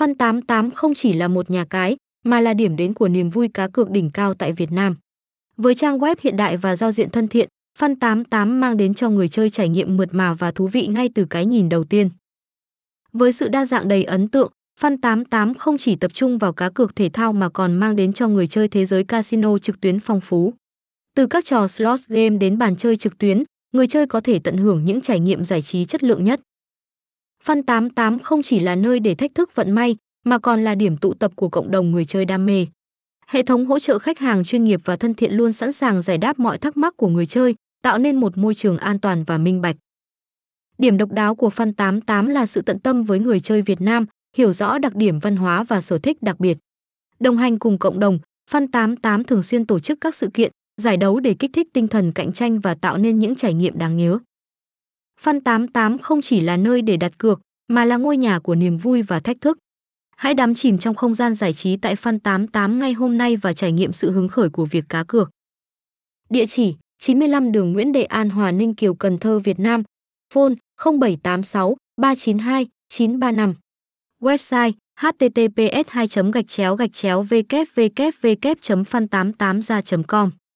Fun 88 không chỉ là một nhà cái, mà là điểm đến của niềm vui cá cược đỉnh cao tại Việt Nam. Với trang web hiện đại và giao diện thân thiện, Fun 88 mang đến cho người chơi trải nghiệm mượt mà và thú vị ngay từ cái nhìn đầu tiên. Với sự đa dạng đầy ấn tượng, Fun 88 không chỉ tập trung vào cá cược thể thao mà còn mang đến cho người chơi thế giới casino trực tuyến phong phú. Từ các trò slot game đến bàn chơi trực tuyến, người chơi có thể tận hưởng những trải nghiệm giải trí chất lượng nhất. Fan 88 không chỉ là nơi để thách thức vận may, mà còn là điểm tụ tập của cộng đồng người chơi đam mê. Hệ thống hỗ trợ khách hàng chuyên nghiệp và thân thiện luôn sẵn sàng giải đáp mọi thắc mắc của người chơi, tạo nên một môi trường an toàn và minh bạch. Điểm độc đáo của Fan 88 là sự tận tâm với người chơi Việt Nam, hiểu rõ đặc điểm văn hóa và sở thích đặc biệt. Đồng hành cùng cộng đồng, Fan 88 thường xuyên tổ chức các sự kiện, giải đấu để kích thích tinh thần cạnh tranh và tạo nên những trải nghiệm đáng nhớ. Fan 88 không chỉ là nơi để đặt cược, mà là ngôi nhà của niềm vui và thách thức. Hãy đắm chìm trong không gian giải trí tại Fan 88 ngay hôm nay và trải nghiệm sự hứng khởi của việc cá cược. Địa chỉ 95 đường Nguyễn Đệ An Hòa Ninh Kiều Cần Thơ Việt Nam. Phone 0786 392 935. Website https 2 gạch chéo gạch chéo www fan 88 ra com